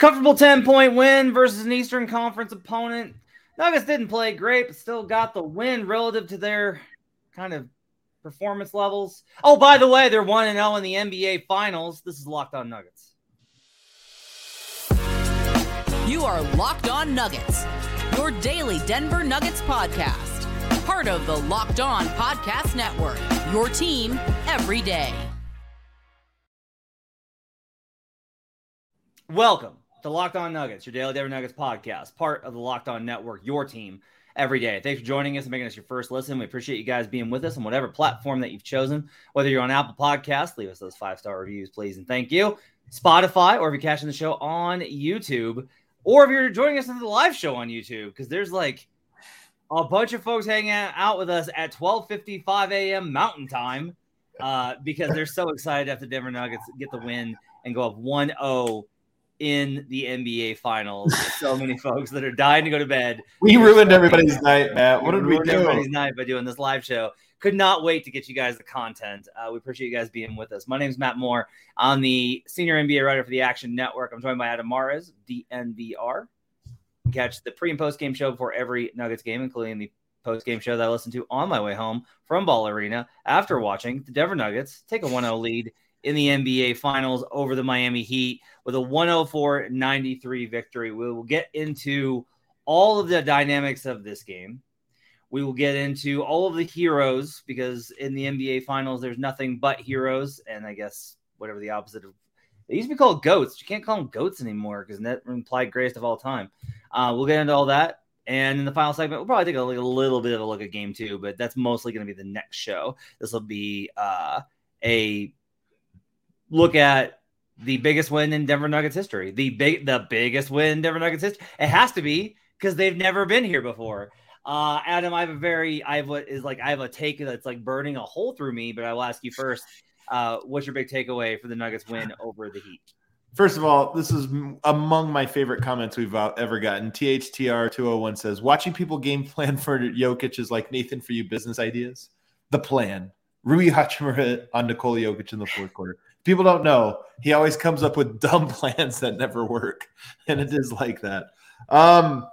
Comfortable 10 point win versus an Eastern Conference opponent. Nuggets didn't play great, but still got the win relative to their kind of performance levels. Oh, by the way, they're 1 0 in the NBA Finals. This is Locked On Nuggets. You are Locked On Nuggets, your daily Denver Nuggets podcast. Part of the Locked On Podcast Network, your team every day. Welcome to Locked On Nuggets, your daily Denver Nuggets podcast, part of the Locked On Network, your team every day. Thanks for joining us and making us your first listen. We appreciate you guys being with us on whatever platform that you've chosen. Whether you're on Apple Podcasts, leave us those five star reviews, please, and thank you. Spotify, or if you're catching the show on YouTube, or if you're joining us in the live show on YouTube, because there's like a bunch of folks hanging out with us at 12:55 a.m. Mountain Time uh, because they're so excited after the Denver Nuggets get the win and go up 1-0 in the NBA Finals. so many folks that are dying to go to bed. We ruined everybody's night, Matt. What did we do? Everybody's night by doing this live show. Could not wait to get you guys the content. Uh, we appreciate you guys being with us. My name is Matt Moore. I'm the senior NBA writer for the Action Network. I'm joined by Adam Mares, DNVR. Catch the pre and post game show before every Nuggets game, including the post game show that I listen to on my way home from Ball Arena after watching the Denver Nuggets take a 1 0 lead in the NBA Finals over the Miami Heat with a 104 93 victory. We will get into all of the dynamics of this game. We will get into all of the heroes because in the NBA Finals, there's nothing but heroes. And I guess whatever the opposite of they used to be called goats. You can't call them goats anymore because that implied greatest of all time. Uh, we'll get into all that. And in the final segment, we'll probably take a, a little bit of a look at game two, but that's mostly going to be the next show. This will be uh, a look at the biggest win in Denver Nuggets history. The big, the biggest win in Denver Nuggets history. It has to be because they've never been here before. Uh, Adam, I have a very, I have what is like, I have a take that's like burning a hole through me, but I will ask you first. Uh, what's your big takeaway for the Nuggets win over the Heat? First of all, this is among my favorite comments we've uh, ever gotten. THTR201 says, watching people game plan for Jokic is like Nathan for you business ideas. The plan. Rui Hachimura on Nikola Jokic in the fourth quarter. People don't know. He always comes up with dumb plans that never work and it is like that. Um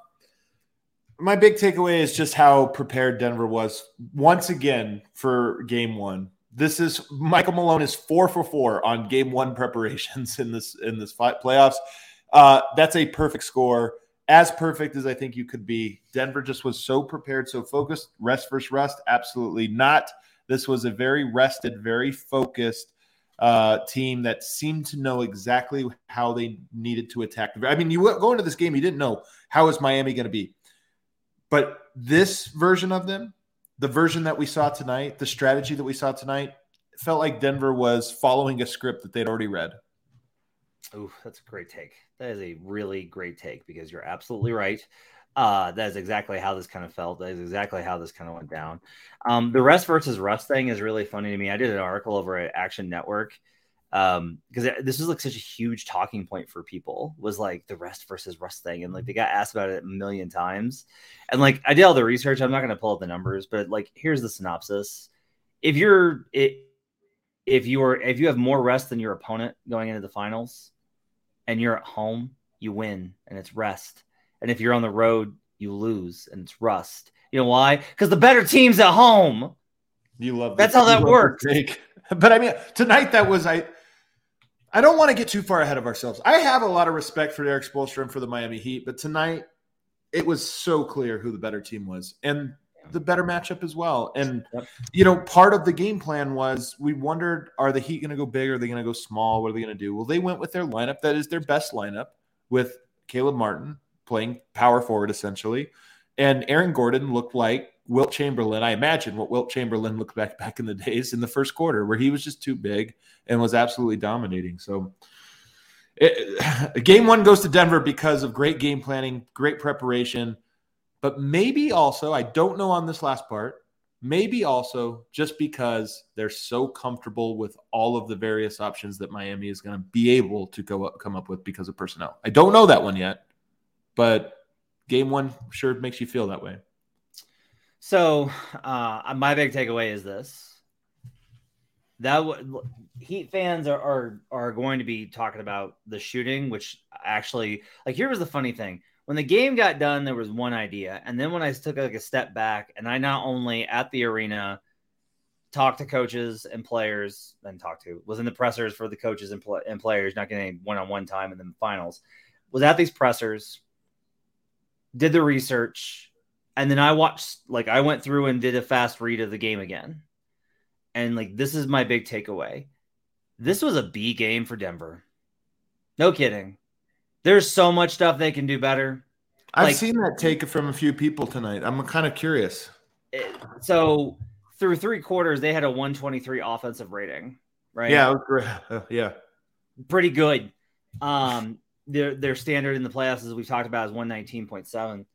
my big takeaway is just how prepared denver was once again for game one. This is michael malone is four for four on game one preparations in this in this playoffs. Uh that's a perfect score. As perfect as i think you could be. Denver just was so prepared so focused rest versus rest absolutely not this was a very rested very focused uh, team that seemed to know exactly how they needed to attack. I mean, you go into this game, you didn't know how is Miami going to be, but this version of them, the version that we saw tonight, the strategy that we saw tonight, felt like Denver was following a script that they'd already read. Oh, that's a great take. That is a really great take because you're absolutely right. Uh, that is exactly how this kind of felt. That is exactly how this kind of went down. Um, the rest versus rust thing is really funny to me. I did an article over at Action Network um because this was like such a huge talking point for people was like the rest versus rust thing and like they got asked about it a million times and like i did all the research i'm not going to pull up the numbers but like here's the synopsis if you're it if you are if you have more rest than your opponent going into the finals and you're at home you win and it's rest and if you're on the road, you lose and it's rust. You know why? Because the better team's at home. You love that's how that works. But I mean, tonight that was I. I don't want to get too far ahead of ourselves. I have a lot of respect for Erik Spoelstra and for the Miami Heat, but tonight it was so clear who the better team was and the better matchup as well. And you know, part of the game plan was we wondered: Are the Heat going to go big? Are they going to go small? What are they going to do? Well, they went with their lineup that is their best lineup with Caleb Martin, playing power forward essentially. And Aaron Gordon looked like Wilt Chamberlain. I imagine what Wilt Chamberlain looked back back in the days in the first quarter, where he was just too big and was absolutely dominating. So, it, game one goes to Denver because of great game planning, great preparation, but maybe also I don't know on this last part. Maybe also just because they're so comfortable with all of the various options that Miami is going to be able to go up, come up with because of personnel. I don't know that one yet but game one sure makes you feel that way. So, uh, my big takeaway is this that would Heat fans are, are are going to be talking about the shooting, which actually like here was the funny thing. When the game got done, there was one idea. And then when I took like a step back and I not only at the arena talked to coaches and players, then talked to was in the pressers for the coaches and, pl- and players, not getting one on one time in the finals, was at these pressers, did the research, and then I watched like I went through and did a fast read of the game again. And like this is my big takeaway. This was a B game for Denver. No kidding. There's so much stuff they can do better. I've Like- seen that take from a few people tonight. I'm kind of curious. It- so through three quarters, they had a 123 offensive rating, right? Yeah, was. Yeah. pretty good. Um, their their standard in the playoffs, as we've talked about, is 119.7.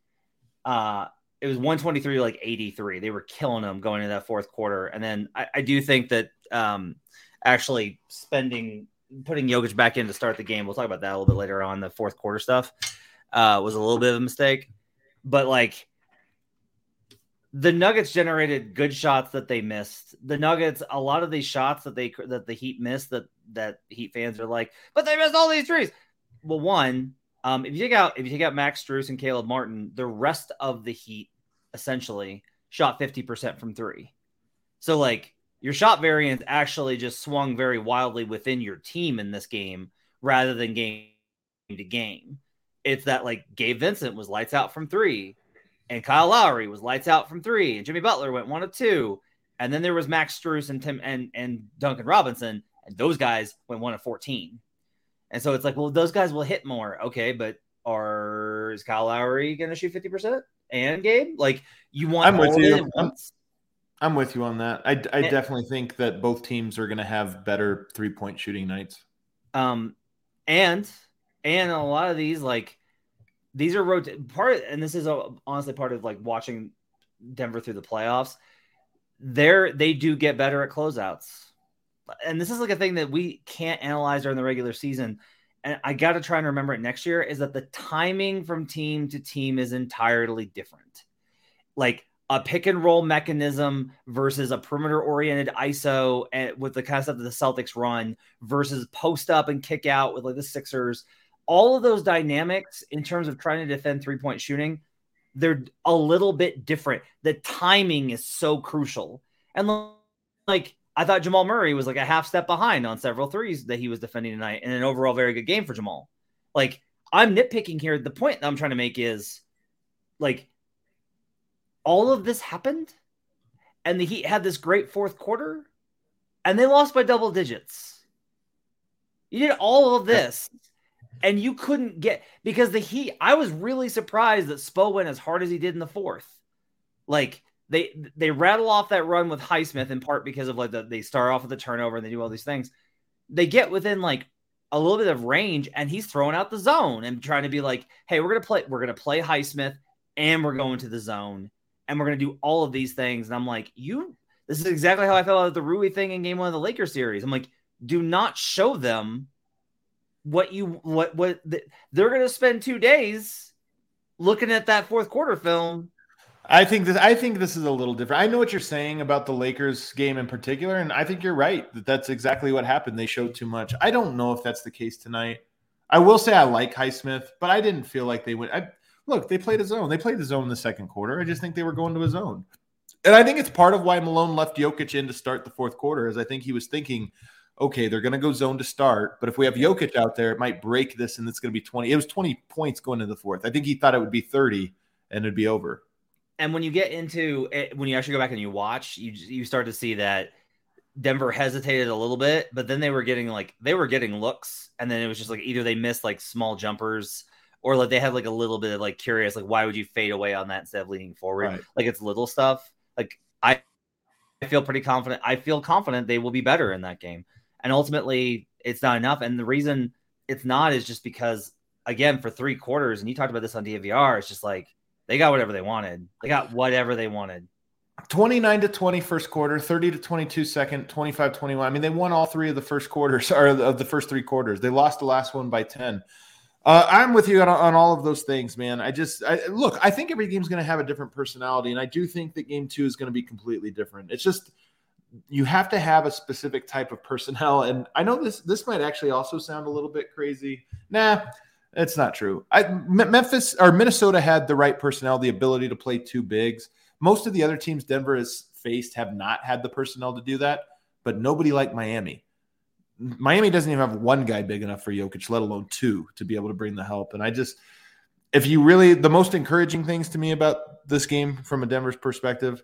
Uh, it was 123 like 83. They were killing them going into that fourth quarter, and then I, I do think that um, actually spending putting Jokic back in to start the game. We'll talk about that a little bit later on. The fourth quarter stuff uh, was a little bit of a mistake, but like the Nuggets generated good shots that they missed. The Nuggets, a lot of these shots that they that the Heat missed, that that Heat fans are like, but they missed all these threes. Well, one, um, if you take out if you take out Max Strus and Caleb Martin, the rest of the Heat essentially shot fifty percent from three. So like your shot variance actually just swung very wildly within your team in this game rather than game to game. It's that like Gabe Vincent was lights out from three, and Kyle Lowry was lights out from three, and Jimmy Butler went one of two, and then there was Max Strus and Tim and and Duncan Robinson, and those guys went one of fourteen. And so it's like, well, those guys will hit more, okay, but are is Kyle Lowry going to shoot fifty percent and Gabe? Like you want I'm with you. I'm- I'm with you on that. I, I And- definitely think that both teams are going to have better three point shooting nights. Um, and and a lot of these like these are rot- part, and this is uh, honestly part of like watching Denver through the playoffs. They're they do get better at closeouts, and this is like a thing that we can't analyze during the regular season. And I got to try and remember it next year is that the timing from team to team is entirely different. Like a pick and roll mechanism versus a perimeter oriented ISO and eh, with the kind of the Celtics run versus post up and kick out with like the Sixers. All of those dynamics in terms of trying to defend three point shooting, they're a little bit different. The timing is so crucial. And like, I thought Jamal Murray was like a half step behind on several threes that he was defending tonight, and an overall very good game for Jamal. Like, I'm nitpicking here. The point that I'm trying to make is like, all of this happened, and the Heat had this great fourth quarter, and they lost by double digits. You did all of this, and you couldn't get because the Heat. I was really surprised that Spo went as hard as he did in the fourth. Like they they rattle off that run with Highsmith in part because of like the, they start off with the turnover and they do all these things. They get within like a little bit of range, and he's throwing out the zone and trying to be like, "Hey, we're gonna play. We're gonna play Highsmith, and we're going to the zone." and we're to do all of these things. And I'm like, you, this is exactly how I felt about the Rui thing in game one of the Lakers series. I'm like, do not show them what you, what, what the, they're to spend two days looking at that fourth quarter film. I think this. I think this is a little different. I know what you're saying about the Lakers game in particular, and I think you're right that that's exactly what happened. They showed too much. I don't know if that's the case tonight. I will say I like Highsmith, but I didn't feel like they went. I, look, they played a zone. They played the zone in the second quarter. I just think they were going to a zone. And I think it's part of why Malone left Jokic in to start the fourth quarter, is I think he was thinking, okay, they're going to go zone to start, but if we have Jokic out there, it might break this and it's going to be 20. It was 20 points going into the fourth. I think he thought it would be 30 and it'd be over. And when you get into it, when you actually go back and you watch, you you start to see that Denver hesitated a little bit, but then they were getting like they were getting looks, and then it was just like either they missed like small jumpers or like they had like a little bit of like curious, like why would you fade away on that instead of leaning forward? Right. Like it's little stuff. Like I, I feel pretty confident. I feel confident they will be better in that game, and ultimately it's not enough. And the reason it's not is just because again for three quarters, and you talked about this on DVR, it's just like they got whatever they wanted. They got whatever they wanted. 29 to 20 first quarter, 30 to 22 second, 25 21. I mean, they won all three of the first quarters or of the first three quarters. They lost the last one by 10. Uh, I'm with you on, on all of those things, man. I just I, look. I think every game's going to have a different personality, and I do think that game two is going to be completely different. It's just you have to have a specific type of personnel. And I know this this might actually also sound a little bit crazy. Nah, it's not true. I, Memphis or Minnesota had the right personnel, the ability to play two bigs. Most of the other teams Denver has faced have not had the personnel to do that, but nobody like Miami. Miami doesn't even have one guy big enough for Jokic, let alone two, to be able to bring the help. And I just, if you really, the most encouraging things to me about this game from a Denver's perspective,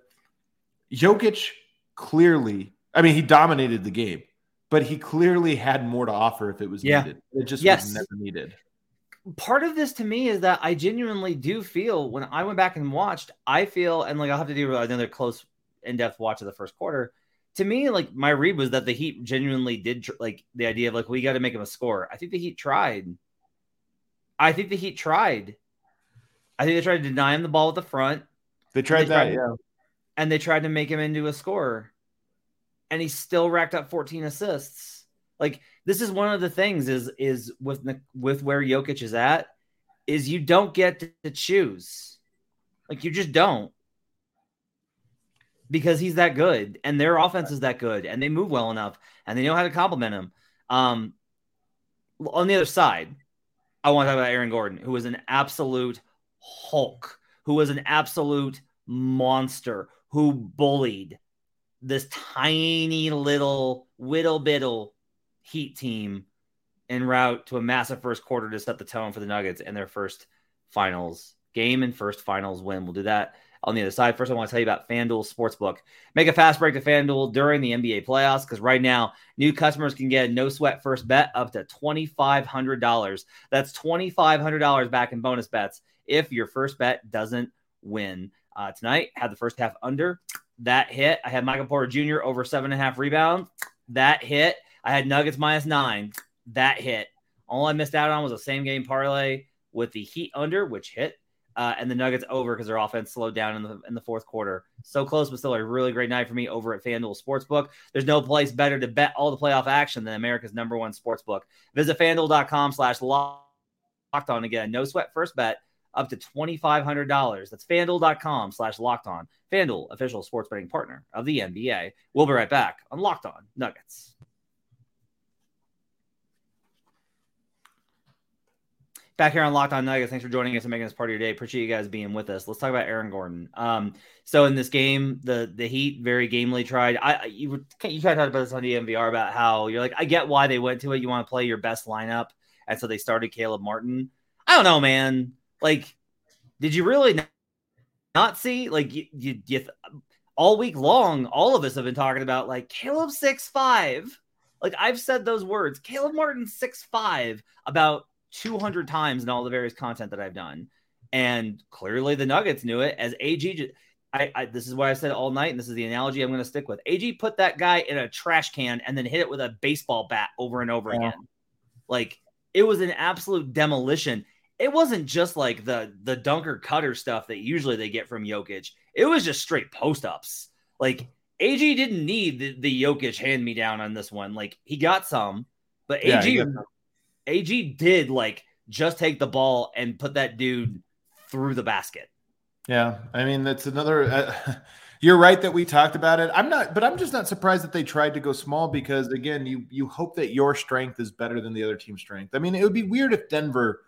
Jokic clearly, I mean, he dominated the game, but he clearly had more to offer if it was yeah. needed. It just yes. was never needed. Part of this to me is that I genuinely do feel when I went back and watched, I feel, and like I'll have to do another close, in depth watch of the first quarter. To me, like my read was that the Heat genuinely did tr- like the idea of like we got to make him a score. I think the Heat tried. I think the Heat tried. I think they tried to deny him the ball at the front. They tried they that, tried, yeah and they tried to make him into a scorer and he still racked up 14 assists like this is one of the things is is with with where Jokic is at is you don't get to, choose. Like you just don't. Because he's that good and their offense is that good and they move well enough and they know how to compliment him. Um on the other side i want to talk about aaron gordon who was an absolute hulk who was an absolute monster who bullied this tiny little whittle biddle Heat team en route to a massive first quarter to set the tone for the Nuggets and their first finals game and first finals win. We'll do that on the other side. First, I want to tell you about FanDuel Sportsbook. Make a fast break to FanDuel during the NBA playoffs because right now, new customers can get no sweat first bet up to $2,500. That's $2,500 back in bonus bets if your first bet doesn't win. Uh, tonight, had the first half under. That hit. I had Michael Porter Jr. over seven and a half rebounds. That hit. I had Nuggets minus nine. That hit. All I missed out on was a same game parlay with the Heat under, which hit, uh, and the Nuggets over because their offense slowed down in the in the fourth quarter. So close, but still a really great night for me over at FanDuel Sportsbook. There's no place better to bet all the playoff action than America's number one sportsbook. Visit FanDuel.com slash locked on again. No sweat first bet up to $2,500. That's fanduel.com slash locked on. Fanduel, official sports betting partner of the NBA. We'll be right back on Locked On Nuggets. Back here on Locked On Nuggets. Thanks for joining us and making this part of your day. Appreciate you guys being with us. Let's talk about Aaron Gordon. Um, so in this game, the the Heat very gamely tried. I you were you kind of talked about this on the MVR about how you're like, I get why they went to it. You want to play your best lineup, and so they started Caleb Martin. I don't know, man like, did you really not see? Like, you, you, you all week long, all of us have been talking about like Caleb six five. Like I've said those words, Caleb Martin six five about two hundred times in all the various content that I've done, and clearly the Nuggets knew it. As AG, I, I this is what I said all night, and this is the analogy I'm going to stick with. AG put that guy in a trash can and then hit it with a baseball bat over and over yeah. again. Like it was an absolute demolition it wasn't just like the the dunker cutter stuff that usually they get from Jokic. It was just straight post ups. Like AG didn't need the, the Jokic hand me down on this one. Like he got some, but yeah, AG did like just take the ball and put that dude through the basket. Yeah, I mean that's another. Uh, you're right that we talked about it. I'm not, but I'm just not surprised that they tried to go small because again, you you hope that your strength is better than the other team's strength. I mean, it would be weird if Denver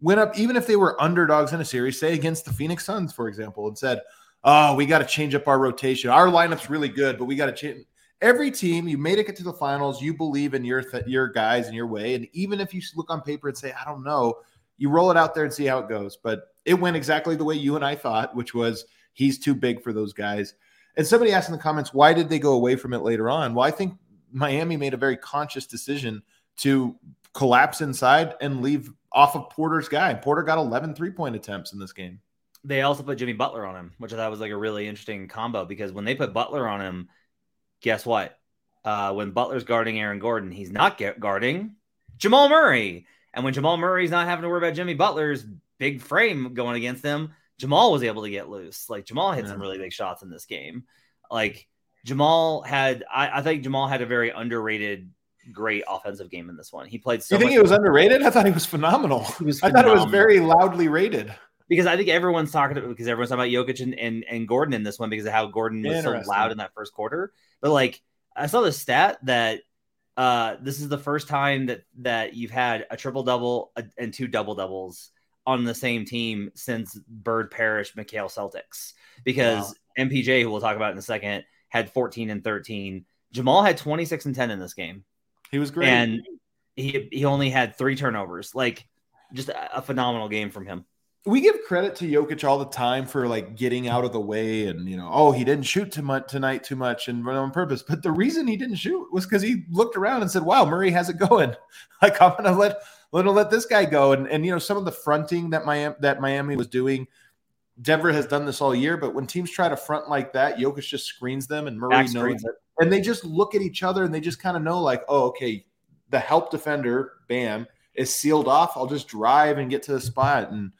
went up, even if they were underdogs in a series, say against the Phoenix Suns, for example, and said, Oh, we got to change up our rotation. Our lineup's really good, but we got to change. Every team, you made it get to the finals. You believe in your th- your guys and your way, and even if you look on paper and say, "I don't know," you roll it out there and see how it goes. But it went exactly the way you and I thought, which was he's too big for those guys. And somebody asked in the comments, why did they go away from it later on? Well, I think Miami made a very conscious decision to collapse inside and leave off of Porter's guy. Porter got 11 three point attempts in this game. They also put Jimmy Butler on him, which I thought was like a really interesting combo because when they put Butler on him, guess what? Uh, when Butler's guarding Aaron Gordon, he's not guarding Jamal Murray. And when Jamal Murray's not having to worry about Jimmy Butler's big frame going against them, Jamal was able to get loose. Like Jamal hit yeah. some really big shots in this game. Like Jamal had, I, I think Jamal had a very underrated great offensive game in this one. He played so. You think he was underrated? I thought he was phenomenal. He was phenomenal. I thought it was very loudly rated. Because I think everyone's talking about because everyone's talking about Jokic and, and, and Gordon in this one because of how Gordon was so loud in that first quarter. But like I saw the stat that uh, this is the first time that that you've had a triple double and two double doubles on the same team since Bird Parish McHale Celtics because wow. MPJ, who we'll talk about in a second, had 14 and 13. Jamal had 26 and 10 in this game. He was great. And he he only had three turnovers. Like just a, a phenomenal game from him we give credit to Jokic all the time for like getting out of the way and you know, oh, he didn't shoot too much tonight too much and run on purpose. But the reason he didn't shoot was because he looked around and said, "Wow, Murray has it going. Like I'm gonna let let let this guy go." And and you know, some of the fronting that Miami that Miami was doing. Denver has done this all year, but when teams try to front like that, Jokic just screens them, and Murray Back knows it. And they just look at each other and they just kind of know, like, oh, okay, the help defender, bam, is sealed off. I'll just drive and get to the spot. And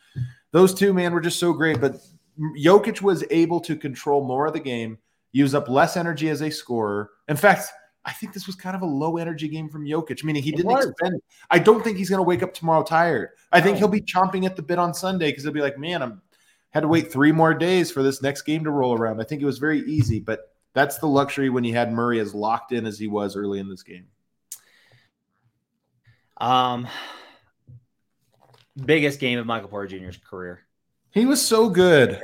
those two, man, were just so great. But Jokic was able to control more of the game, use up less energy as a scorer. In fact, I think this was kind of a low energy game from Jokic, meaning he didn't expend. I don't think he's going to wake up tomorrow tired. I think he'll be chomping at the bit on Sunday because he'll be like, man, I'm had to wait three more days for this next game to roll around. I think it was very easy, but that's the luxury when you had Murray as locked in as he was early in this game. Um, biggest game of Michael Porter Jr.'s career. He was so good.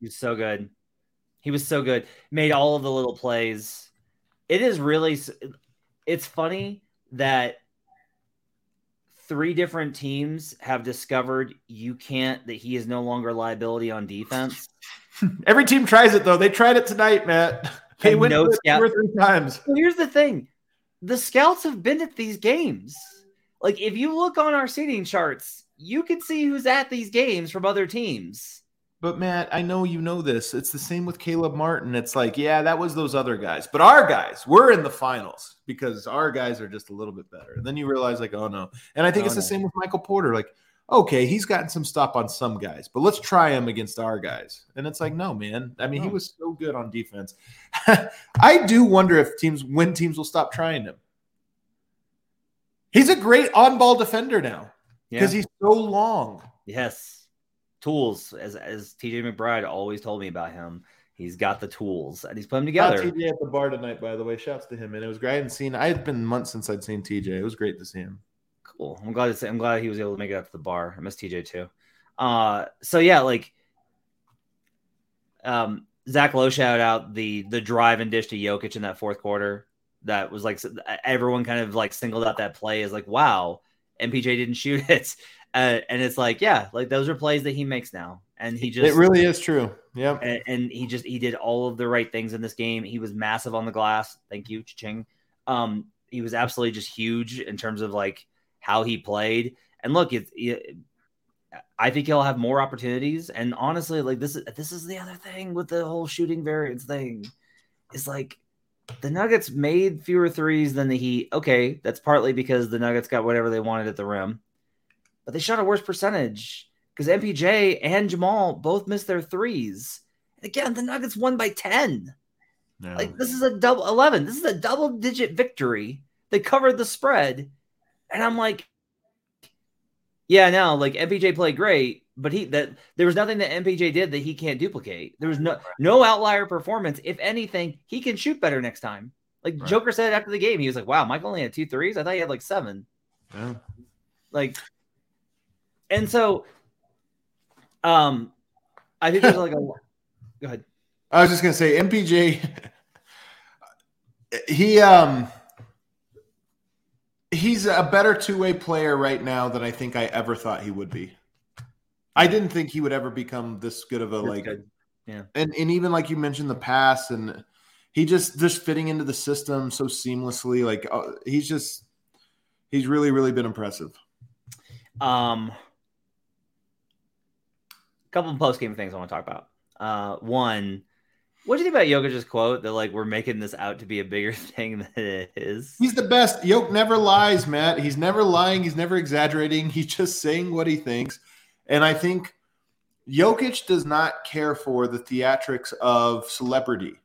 He was so good. He was so good. Made all of the little plays. It is really it's funny that three different teams have discovered you can't that he is no longer liability on defense. Every team tries it though. They tried it tonight, Matt. They went no two or three times. Well, here's the thing: the scouts have been at these games. Like if you look on our seating charts, you can see who's at these games from other teams. But Matt, I know you know this. It's the same with Caleb Martin. It's like, yeah, that was those other guys, but our guys, we're in the finals because our guys are just a little bit better. And then you realize, like, oh no. And I think oh, it's the same with Michael Porter. Like, okay, he's gotten some stop on some guys, but let's try him against our guys. And it's like, no, man. I mean, oh. he was so good on defense. I do wonder if teams, when teams will stop trying him. He's a great on-ball defender now because yeah. he's so long. Yes, tools. As as TJ McBride always told me about him, he's got the tools and he's put them together. TJ at the bar tonight, by the way. Shouts to him, and it was great. I hadn't seen. I had been months since I'd seen TJ. It was great to see him. Cool. I'm glad. To, I'm glad he was able to make it up to the bar. I miss TJ too. Uh, so yeah, like, um, Zach Lowe shout out the the drive and dish to Jokic in that fourth quarter that was like everyone kind of like singled out that play as like wow MPJ didn't shoot it. Uh, and it's like yeah like those are plays that he makes now. And he just it really is true. Yeah and, and, he just he did all of the right things in this game. He was massive on the glass. Thank you ching um he was absolutely just huge in terms of like how he played. And look it's it, I think he'll have more opportunities. And honestly like this is this is the other thing with the whole shooting variance thing. Is like the Nuggets made fewer threes than the Heat. Okay, that's partly because the Nuggets got whatever they wanted at the rim, but they shot a worse percentage because MPJ and Jamal both missed their threes. And again, the Nuggets won by 10. No. Like this is a double 11. This is a double digit victory. They covered the spread. And I'm like, yeah, now like MPJ played great, but he that there was nothing that MPJ did that he can't duplicate. There was no no outlier performance. If anything, he can shoot better next time. Like right. Joker said after the game, he was like, "Wow, Mike only had two threes. I thought he had like seven. Yeah. Like, and so, um, I think there's like a. Go ahead. I was just gonna say MPJ. he um he's a better two-way player right now than I think I ever thought he would be. I didn't think he would ever become this good of a That's like good. yeah. And and even like you mentioned the pass and he just just fitting into the system so seamlessly like uh, he's just he's really really been impressive. Um a couple of post game things I want to talk about. Uh one what do you think about Jokic's quote that like we're making this out to be a bigger thing than it is? He's the best. Yoke never lies, Matt. He's never lying. He's never exaggerating. He's just saying what he thinks. And I think Jokic does not care for the theatrics of celebrity.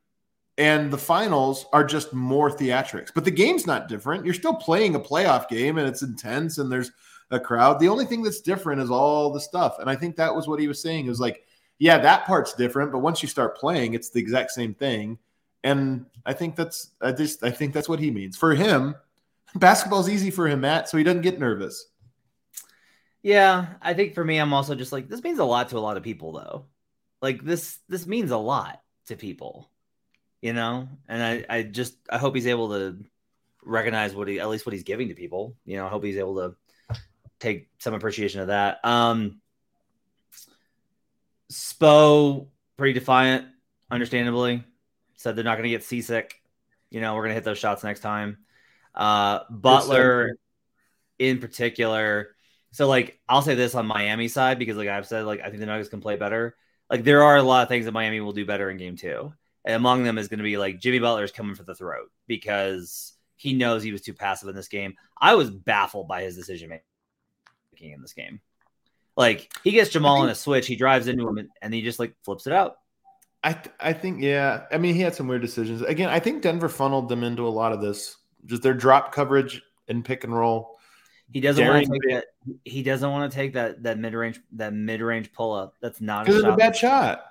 and the finals are just more theatrics. But the game's not different. You're still playing a playoff game and it's intense and there's a crowd. The only thing that's different is all the stuff. And I think that was what he was saying. It was like, yeah, that part's different, but once you start playing, it's the exact same thing. And I think that's I just I think that's what he means. For him, basketball's easy for him, Matt, so he doesn't get nervous. Yeah, I think for me, I'm also just like this means a lot to a lot of people, though. Like this, this means a lot to people, you know. And I, I just, I hope he's able to recognize what he, at least what he's giving to people. You know, I hope he's able to take some appreciation of that. Um, Spo, pretty defiant, understandably, said they're not going to get seasick. You know, we're going to hit those shots next time. Uh, Butler, in particular so like I'll say this on Miami side because like I've said like I think the Nuggets can play better. Like there are a lot of things that Miami will do better in game two. And among them is going to be like Jimmy Butler is coming for the throat because he knows he was too passive in this game. I was baffled by his decision making in this game. Like he gets Jamal think, in a switch, he drives into him and he just like flips it out. I th- I think yeah. I mean he had some weird decisions. Again, I think Denver funneled them into a lot of this. Just their drop coverage and pick and roll he doesn't want to take that. He doesn't want to take that that mid range that mid range pull up. That's not because it's a bad shot.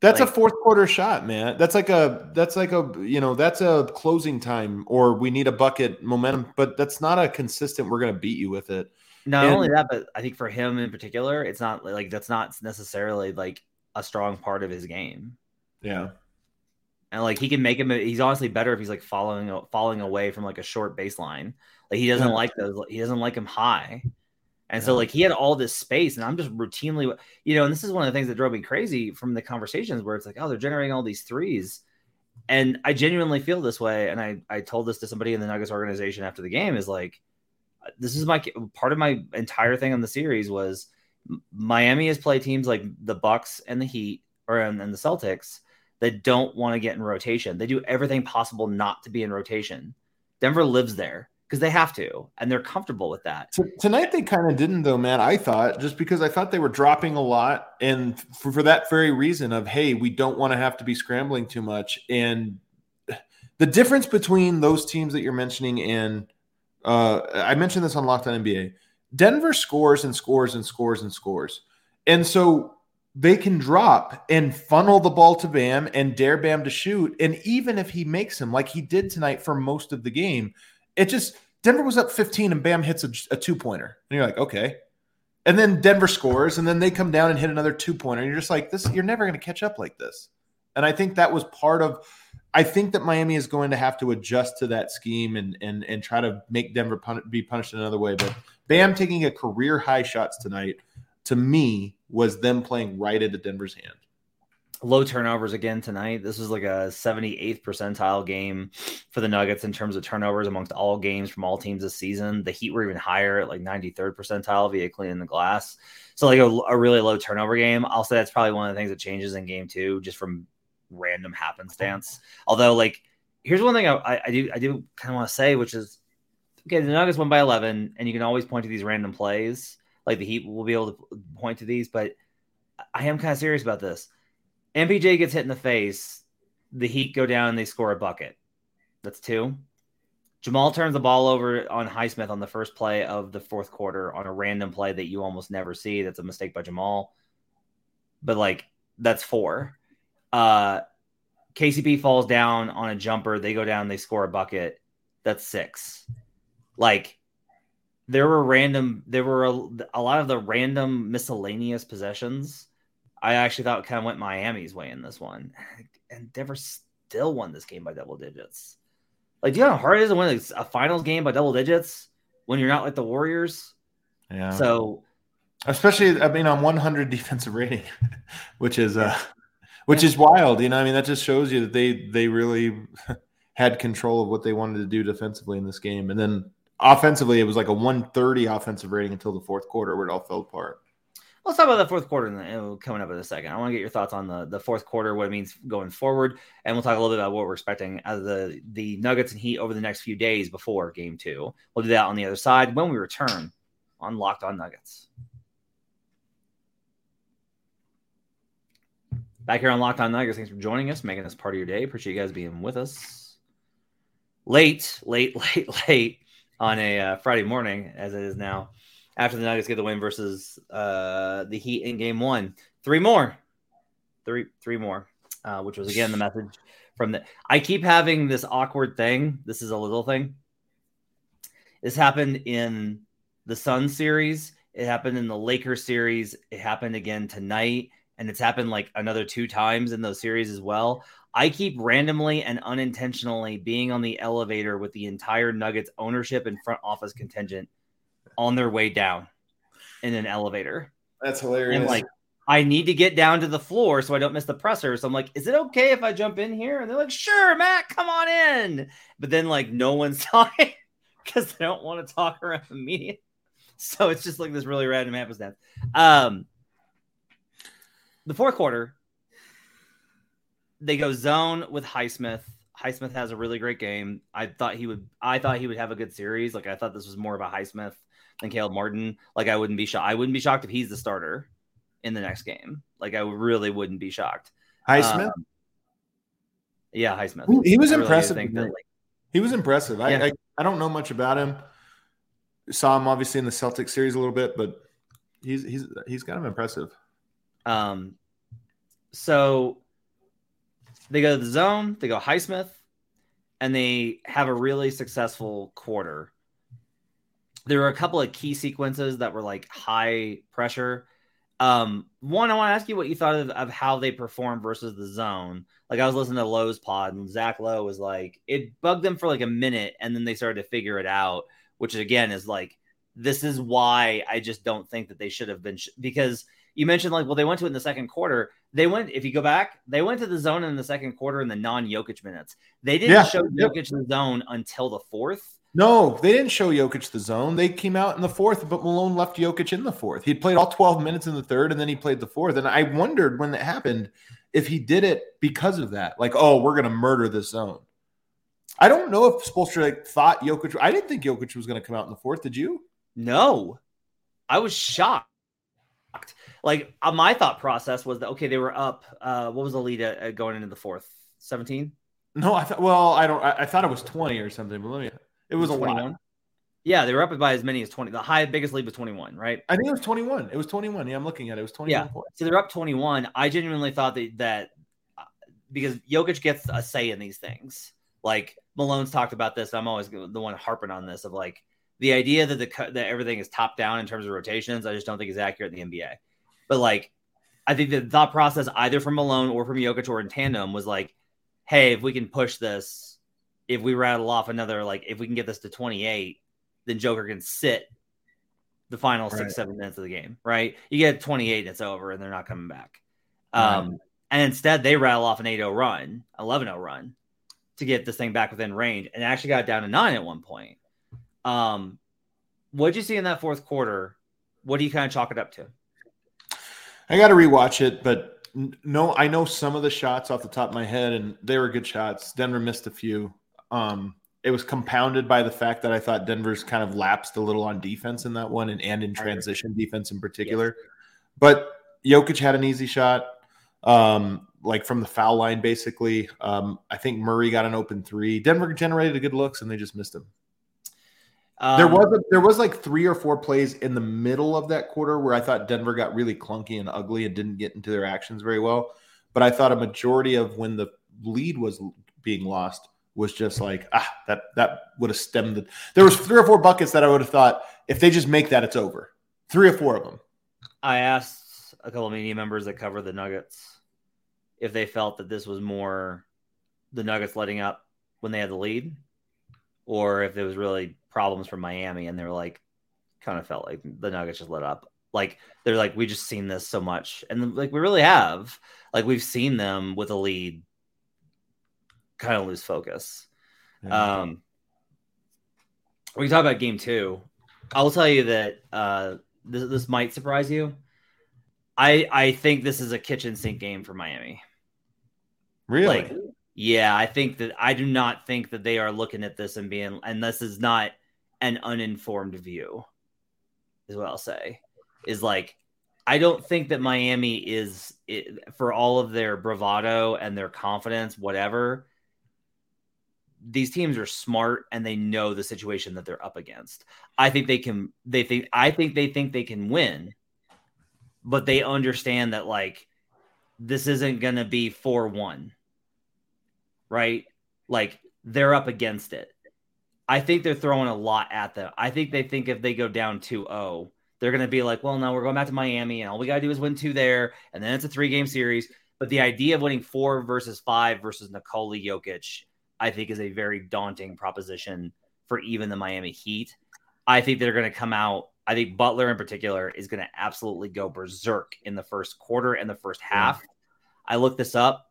That's like, a fourth quarter shot, man. That's like a that's like a you know that's a closing time or we need a bucket momentum, but that's not a consistent. We're gonna beat you with it. Not and, only that, but I think for him in particular, it's not like that's not necessarily like a strong part of his game. Yeah, and like he can make him. He's honestly better if he's like following falling away from like a short baseline. Like he doesn't yeah. like those. He doesn't like him high. And yeah. so like he had all this space, and I'm just routinely, you know, and this is one of the things that drove me crazy from the conversations where it's like, oh, they're generating all these threes. And I genuinely feel this way. And I I told this to somebody in the Nuggets organization after the game is like, this is my part of my entire thing on the series was Miami has played teams like the Bucks and the Heat or and, and the Celtics that don't want to get in rotation. They do everything possible not to be in rotation. Denver lives there because they have to and they're comfortable with that. So tonight they kind of didn't though, man. I thought just because I thought they were dropping a lot and for, for that very reason of hey, we don't want to have to be scrambling too much and the difference between those teams that you're mentioning and uh, I mentioned this on Locked On NBA. Denver scores and scores and scores and scores. And so they can drop and funnel the ball to Bam and dare Bam to shoot. And even if he makes him like he did tonight for most of the game, it just Denver was up 15 and Bam hits a, a two pointer. And you're like, okay. And then Denver scores, and then they come down and hit another two pointer. And you're just like, this, you're never going to catch up like this. And I think that was part of I think that Miami is going to have to adjust to that scheme and and and try to make Denver pun- be punished in another way. But Bam taking a career high shots tonight to me was them playing right into Denver's hand low turnovers again tonight. This was like a 78th percentile game for the Nuggets in terms of turnovers amongst all games from all teams this season. The Heat were even higher at like 93rd percentile via cleaning the glass. So like a, a, really low turnover game. I'll say that's probably one of the things that changes in game two, just from random happenstance. Although like here's one thing I, I do I do kind of want to say, which is okay, the Nuggets won by 11, and you can always point to these random plays. Like the Heat will be able to point to these, but I am kind of serious about this MPJ gets hit in the face. The Heat go down and they score a bucket. That's two. Jamal turns the ball over on Highsmith on the first play of the fourth quarter on a random play that you almost never see. That's a mistake by Jamal. But like that's four. Uh KCP falls down on a jumper. They go down, they score a bucket. That's six. Like there were random, there were a, a lot of the random miscellaneous possessions I actually thought kind of went Miami's way in this one, and Denver still won this game by double digits. Like, do you know how hard it is to win a finals game by double digits when you're not like the Warriors? Yeah. So, especially, I mean, on 100 defensive rating, which is uh, which is wild. You know, I mean, that just shows you that they they really had control of what they wanted to do defensively in this game, and then offensively, it was like a 130 offensive rating until the fourth quarter where it all fell apart. Let's talk about the fourth quarter uh, coming up in a second. I want to get your thoughts on the, the fourth quarter, what it means going forward, and we'll talk a little bit about what we're expecting out of the, the Nuggets and Heat over the next few days before game two. We'll do that on the other side when we return on Locked On Nuggets. Back here on Locked On Nuggets. Thanks for joining us, making this part of your day. Appreciate you guys being with us. Late, late, late, late on a uh, Friday morning, as it is now, after the Nuggets get the win versus uh, the Heat in Game One. Three more, three, three more, uh, which was again the message from the. I keep having this awkward thing. This is a little thing. This happened in the Sun series. It happened in the Lakers series. It happened again tonight and it's happened like another two times in those series as well. I keep randomly and unintentionally being on the elevator with the entire Nuggets ownership and front office contingent on their way down in an elevator. That's hilarious. And like, I need to get down to the floor so I don't miss the presser. So I'm like, is it okay if I jump in here? And they're like, sure, Matt, come on in. But then like no one's talking because they don't want to talk around the media. So it's just like this really random happenstance. Um, the fourth quarter, they go zone with Highsmith. Highsmith has a really great game. I thought he would. I thought he would have a good series. Like I thought this was more of a Highsmith than Caleb Martin. Like I wouldn't be shocked. I wouldn't be shocked if he's the starter in the next game. Like I really wouldn't be shocked. Highsmith. Um, yeah, Highsmith. He was impressive. That, like, he was impressive. I, yeah. I I don't know much about him. Saw him obviously in the Celtic series a little bit, but he's he's he's kind of impressive. Um, so they go to the zone, they go Highsmith, and they have a really successful quarter. There were a couple of key sequences that were like high pressure. Um, one, I want to ask you what you thought of, of how they performed versus the zone. Like I was listening to Lowe's pod, and Zach Lowe was like, it bugged them for like a minute, and then they started to figure it out, which again is like, this is why I just don't think that they should have been sh- because you mentioned like, well, they went to it in the second quarter. They went, if you go back, they went to the zone in the second quarter in the non Jokic minutes. They didn't yeah. show Jokic the zone until the fourth. No, they didn't show Jokic the zone. They came out in the fourth, but Malone left Jokic in the fourth. He played all 12 minutes in the third, and then he played the fourth. And I wondered when that happened if he did it because of that. Like, oh, we're going to murder this zone. I don't know if Spoelstra like, thought Jokic. I didn't think Jokic was going to come out in the fourth. Did you? No, I was shocked like uh, my thought process was that okay, they were up. Uh, what was the lead at, at going into the fourth? Seventeen. No, I thought. Well, I don't. I, I, thought it was twenty or something. But let me. It was a lot. Yeah, they were up by as many as twenty. The high biggest lead was twenty one, right? I think it was twenty one. It was twenty one. Yeah, I'm looking at it. It was twenty one. Yeah. So they're up twenty one. I genuinely thought that that uh, because Jokic gets a say in these things. Like Malone's talked about this. I'm always the one harping on this of like the idea that the that everything is top down in terms of rotations. I just don't think is accurate in the NBA. But like, I think the thought process either from Malone or from Jokic or in tandem was like, hey, if we can push this, if we rattle off another, like, if we can get this to 28, then Joker can sit the final right. six, seven minutes of the game, right? You get 28, it's over, and they're not coming back. Right. Um, and instead, they rattle off an 8 0 run, 11 0 run to get this thing back within range and actually got down to nine at one point. Um, what did you see in that fourth quarter? What do you kind of chalk it up to? I got to rewatch it, but no, I know some of the shots off the top of my head, and they were good shots. Denver missed a few. Um, it was compounded by the fact that I thought Denver's kind of lapsed a little on defense in that one, and, and in transition defense in particular. Yes. But Jokic had an easy shot, um, like from the foul line, basically. Um, I think Murray got an open three. Denver generated a good looks, and they just missed him. Um, there was a, there was like three or four plays in the middle of that quarter where I thought Denver got really clunky and ugly and didn't get into their actions very well. But I thought a majority of when the lead was being lost was just like ah that that would have stemmed the. There was three or four buckets that I would have thought if they just make that it's over. Three or four of them. I asked a couple of media members that cover the Nuggets if they felt that this was more the Nuggets letting up when they had the lead, or if it was really problems from Miami, and they were like, kind of felt like the Nuggets just let up. Like they're like, we just seen this so much, and like we really have. Like we've seen them with a lead, kind of lose focus. Yeah. Um, you talk about game two, I will tell you that uh, this, this might surprise you. I I think this is a kitchen sink game for Miami. Really? Like, yeah, I think that I do not think that they are looking at this and being, and this is not an uninformed view, is what I'll say. Is like I don't think that Miami is for all of their bravado and their confidence, whatever. These teams are smart and they know the situation that they're up against. I think they can. They think. I think they think they can win, but they understand that like this isn't going to be four one, right? Like they're up against it. I think they're throwing a lot at them. I think they think if they go down 2-0, they're going to be like, well, no, we're going back to Miami, and all we got to do is win two there, and then it's a three game series. But the idea of winning four versus five versus Nikola Jokic, I think, is a very daunting proposition for even the Miami Heat. I think they're going to come out. I think Butler in particular is going to absolutely go berserk in the first quarter and the first half. I looked this up.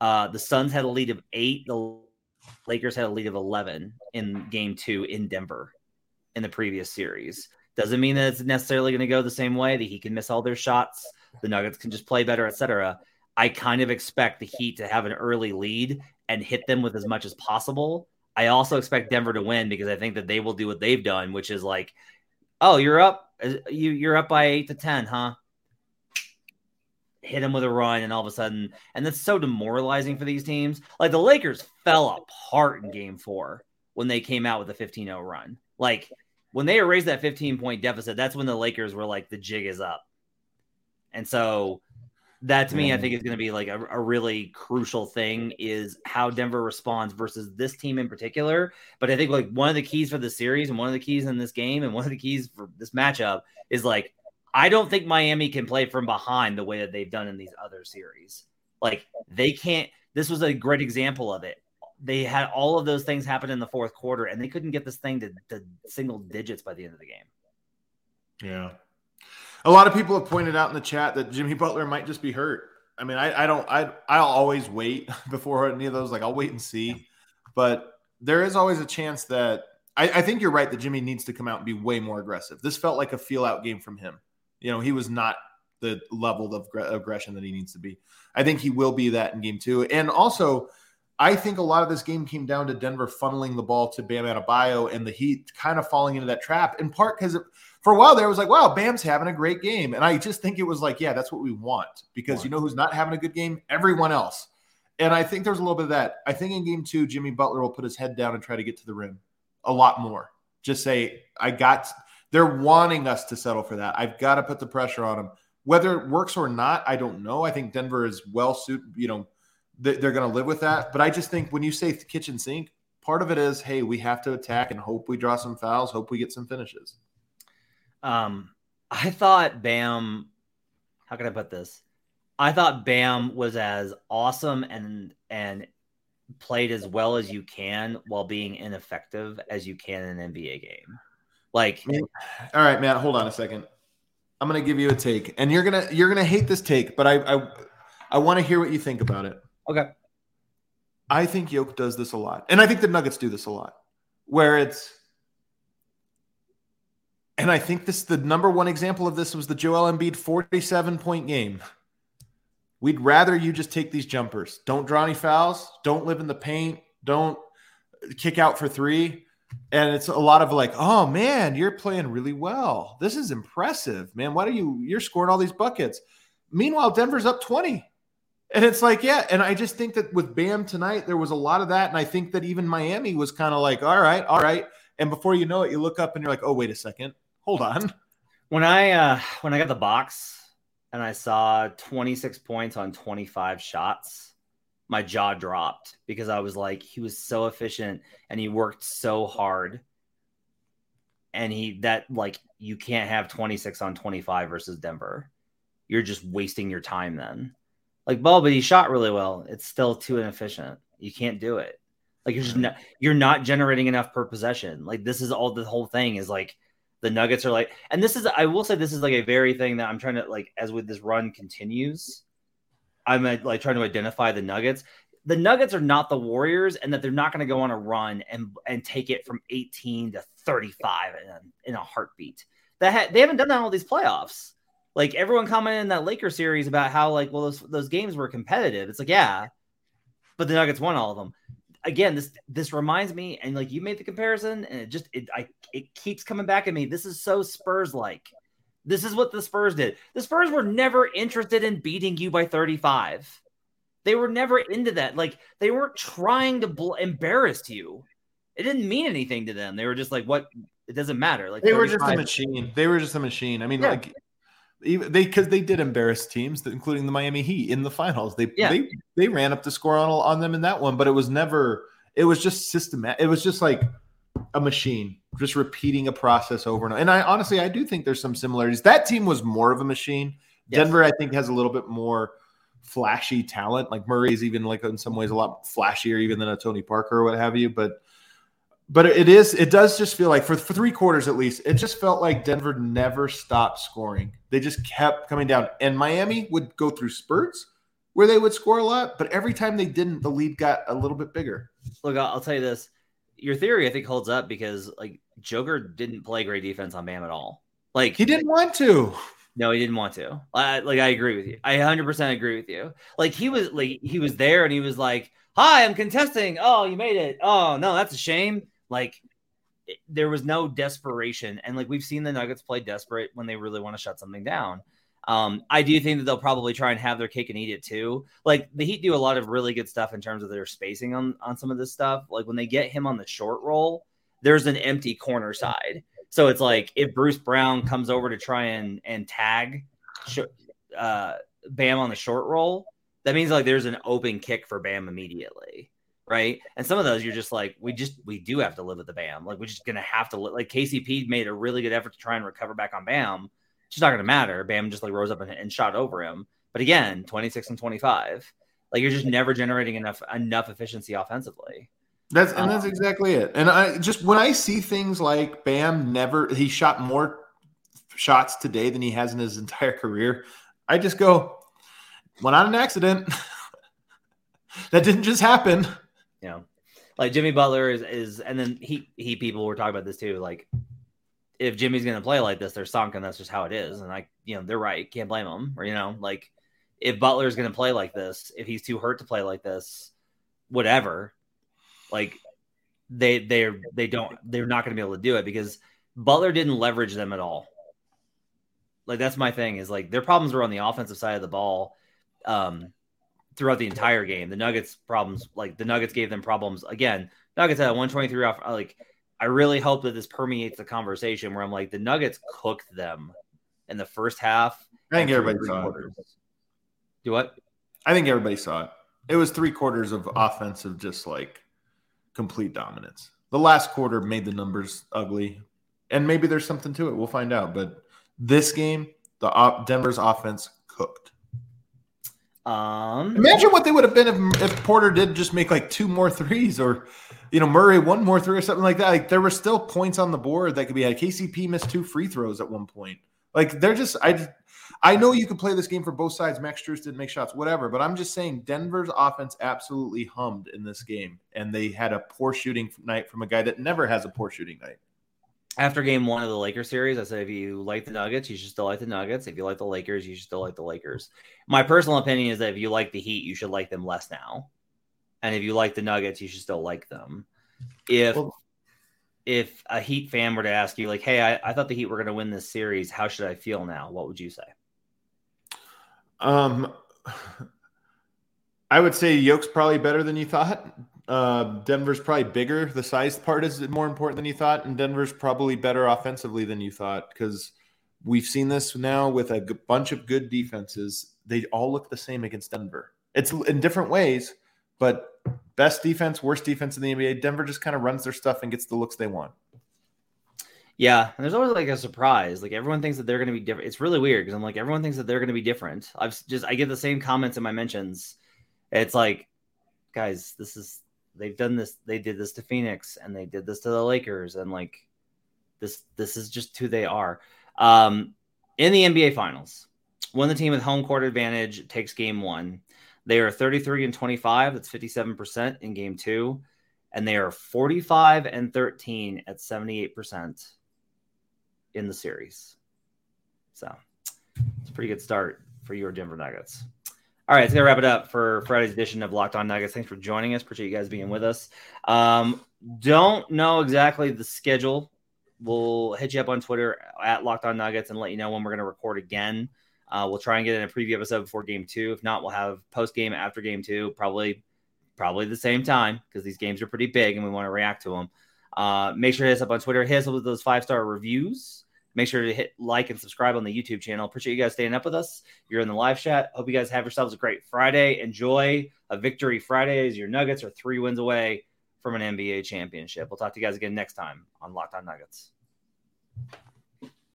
Uh, the Suns had a lead of eight. The Lakers had a lead of 11 in game two in Denver in the previous series. Doesn't mean that it's necessarily going to go the same way, that he can miss all their shots, the Nuggets can just play better, etc. I kind of expect the Heat to have an early lead and hit them with as much as possible. I also expect Denver to win because I think that they will do what they've done, which is like, oh, you're up, uh, you you're up by eight to ten, huh? Hit them with a run, and all of a sudden, and that's so demoralizing for these teams. Like the Lakers fell apart in Game Four when they came out with a 15-0 run. Like when they erased that 15 point deficit, that's when the Lakers were like, the jig is up. And so that to me, I think is going to be like a, a, really crucial thing is how Denver responds versus this team in particular. But I think like one of the keys for the series and one of the keys in this game and one of the keys for this matchup is like, I don't think Miami can play from behind the way that they've done in these other series. Like they can't. This was a great example of it they had all of those things happen in the fourth quarter and they couldn't get this thing to, to single digits by the end of the game. Yeah. A lot of people have pointed out in the chat that Jimmy Butler might just be hurt. I mean, I, I don't, I, I'll always wait before any of those. Like, I'll wait and see. But there is always a chance that I, I think you're right that Jimmy needs to come out and be way more aggressive. This felt like a feel out game from him. You know, he was not the level of aggression that he needs to be. I think he will be that in game two. And also, I think a lot of this game came down to Denver funneling the ball to Bam Adebayo and the Heat kind of falling into that trap. In part because for a while there was like, wow, Bam's having a great game, and I just think it was like, yeah, that's what we want because you know who's not having a good game? Everyone else. And I think there's a little bit of that. I think in game two, Jimmy Butler will put his head down and try to get to the rim a lot more. Just say, I got. They're wanting us to settle for that. I've got to put the pressure on them. Whether it works or not, I don't know. I think Denver is well suited, you know they're going to live with that. But I just think when you say kitchen sink, part of it is, hey, we have to attack and hope we draw some fouls, hope we get some finishes. Um, I thought Bam. How can I put this? I thought Bam was as awesome and and played as well as you can while being ineffective as you can in an NBA game. Like, all right, Matt, hold on a second. I'm gonna give you a take, and you're gonna you're gonna hate this take, but I I, I want to hear what you think about it. Okay. I think Yoke does this a lot. And I think the Nuggets do this a lot, where it's and I think this the number one example of this was the Joel Embiid 47 point game. We'd rather you just take these jumpers. Don't draw any fouls. Don't live in the paint. Don't kick out for three. And it's a lot of like, oh man, you're playing really well. This is impressive, man. Why do you you're scoring all these buckets? Meanwhile, Denver's up 20. And it's like, yeah. And I just think that with Bam tonight, there was a lot of that. And I think that even Miami was kind of like, all right, all right. And before you know it, you look up and you're like, oh, wait a second. Hold on. When I uh when I got the box and I saw 26 points on 25 shots, my jaw dropped because I was like, he was so efficient and he worked so hard. And he that like you can't have 26 on 25 versus Denver. You're just wasting your time then like ball, but he shot really well. It's still too inefficient. You can't do it. Like you're just not you're not generating enough per possession. Like this is all the whole thing is like the Nuggets are like, and this is I will say this is like a very thing that I'm trying to like as with this run continues. I'm uh, like trying to identify the Nuggets. The Nuggets are not the Warriors, and that they're not going to go on a run and and take it from 18 to 35 in a, in a heartbeat. That ha- they haven't done that in all these playoffs like everyone commented in that Laker series about how like well those those games were competitive. It's like yeah, but the Nuggets won all of them. Again, this this reminds me, and like you made the comparison, and it just it I it keeps coming back at me. This is so Spurs like. This is what the Spurs did. The Spurs were never interested in beating you by 35. They were never into that. Like they weren't trying to bl- embarrass you. It didn't mean anything to them. They were just like, "What? It doesn't matter." Like they were just a machine. They were just a machine. I mean, Yeah. like even they because they did embarrass teams, including the Miami Heat in the finals. They Yeah. they they ran up the score on on them in that one, but it was never. It was just systematic. It was just like a machine, just repeating a process over and over. And I honestly, I do think there's some similarities. That team was more of a machine. Yes. Denver, I think, has a little bit more flashy talent. Like Murray's even like in some ways a lot flashier even than a Tony Parker or what have you. But but it is it does just feel like for, for three quarters at least, it just felt like Denver never stopped scoring. They just kept coming down. And Miami would go through spurts where they would score a lot, but every time they didn't, the lead got a little bit bigger. Look, I'll, tell you this: your theory, I think, holds up because like Joker didn't play great defense on Bam at all. Like He didn't want to. No, he didn't want to. I, like I agree with you. I 100% agree with you. Like he was like he was there and he was like, "Hi, I'm contesting. Oh, you made it. Oh, no, that's a shame." Like there was no desperation and like we've seen the Nuggets play desperate when they really want to shut something down. Um, I do think that they'll probably try and have their cake and eat it too. Like the Heat do a lot of really good stuff in terms of their spacing on on some of this stuff. Like when they get him on the short roll, there's an empty corner side. So it's like if Bruce Brown comes over to try and and tag uh, Bam on the short roll, that means like there's an open kick for Bam immediately, right? And some of those you're just like, we just we do have to live with the Bam. Like we're just gonna have to li- like KCP made a really good effort to try and recover back on Bam. It's just not gonna matter. Bam just like rose up and, and shot over him. But again, 26 and 25. Like you're just never generating enough enough efficiency offensively. That's and that's um, exactly it. And I just when I see things like Bam never he shot more shots today than he has in his entire career, I just go, well, on an accident. that didn't just happen. You know, like Jimmy Butler is is, and then he he people were talking about this too. Like, if Jimmy's gonna play like this, they're sunk, and that's just how it is. And like, you know, they're right. Can't blame them. Or you know, like if Butler's gonna play like this, if he's too hurt to play like this, whatever, like they they're they don't they're not gonna be able to do it because Butler didn't leverage them at all. Like that's my thing is like their problems were on the offensive side of the ball. Um, throughout the entire game. The Nuggets problems, like the Nuggets gave them problems again. Nuggets had a 123 off. Like, I really hope that this permeates the conversation where I'm like, the Nuggets cooked them in the first half. I think everybody saw it. Do what? I think everybody saw it. It was three quarters of offensive, just like complete dominance. The last quarter made the numbers ugly, and maybe there's something to it. We'll find out. But this game, the op- Denver's offense cooked. Um, Imagine what they would have been if, if Porter did just make like two more threes, or you know Murray one more three or something like that. Like there were still points on the board that could be had. KCP missed two free throws at one point. Like they're just I. I know you could play this game for both sides. Max Strus didn't make shots, whatever. But I'm just saying Denver's offense absolutely hummed in this game, and they had a poor shooting night from a guy that never has a poor shooting night. After game one of the Lakers series, I said if you like the Nuggets, you should still like the Nuggets. If you like the Lakers, you should still like the Lakers. My personal opinion is that if you like the Heat, you should like them less now. And if you like the Nuggets, you should still like them. If Well- if a Heat fan were to ask you, like, hey, I, I thought the Heat were going to win this series, how should I feel now? What would you say? Um, I would say Yoke's probably better than you thought. Uh, Denver's probably bigger. The size part is more important than you thought, and Denver's probably better offensively than you thought because we've seen this now with a g- bunch of good defenses. They all look the same against Denver. It's in different ways, but best defense, worst defense in the NBA. Denver just kind of runs their stuff and gets the looks they want. Yeah, and there's always like a surprise. Like everyone thinks that they're going to be different. It's really weird because I'm like everyone thinks that they're going to be different. I've just I get the same comments in my mentions. It's like, guys, this is they've done this. They did this to Phoenix and they did this to the Lakers, and like this this is just who they are. Um, in the NBA Finals, when the team with home court advantage takes Game One, they are 33 and 25. That's 57 percent in Game Two, and they are 45 and 13 at 78 percent in the series. So it's a pretty good start for your Denver Nuggets. All right, it's gonna wrap it up for Friday's edition of Locked On Nuggets. Thanks for joining us. Appreciate you guys being with us. Um, don't know exactly the schedule we'll hit you up on Twitter at Locked On Nuggets and let you know when we're to record again. Uh, we'll try and get in a preview episode before game two. If not, we'll have post game after game two, probably probably the same time because these games are pretty big and we want to react to them. Uh, make sure to hit us up on Twitter. Hit us up with those five star reviews. Make sure to hit like and subscribe on the YouTube channel. Appreciate you guys staying up with us. You're in the live chat. Hope you guys have yourselves a great Friday. Enjoy a victory Friday as your Nuggets are three wins away from an NBA championship. We'll talk to you guys again next time on Locked On Nuggets.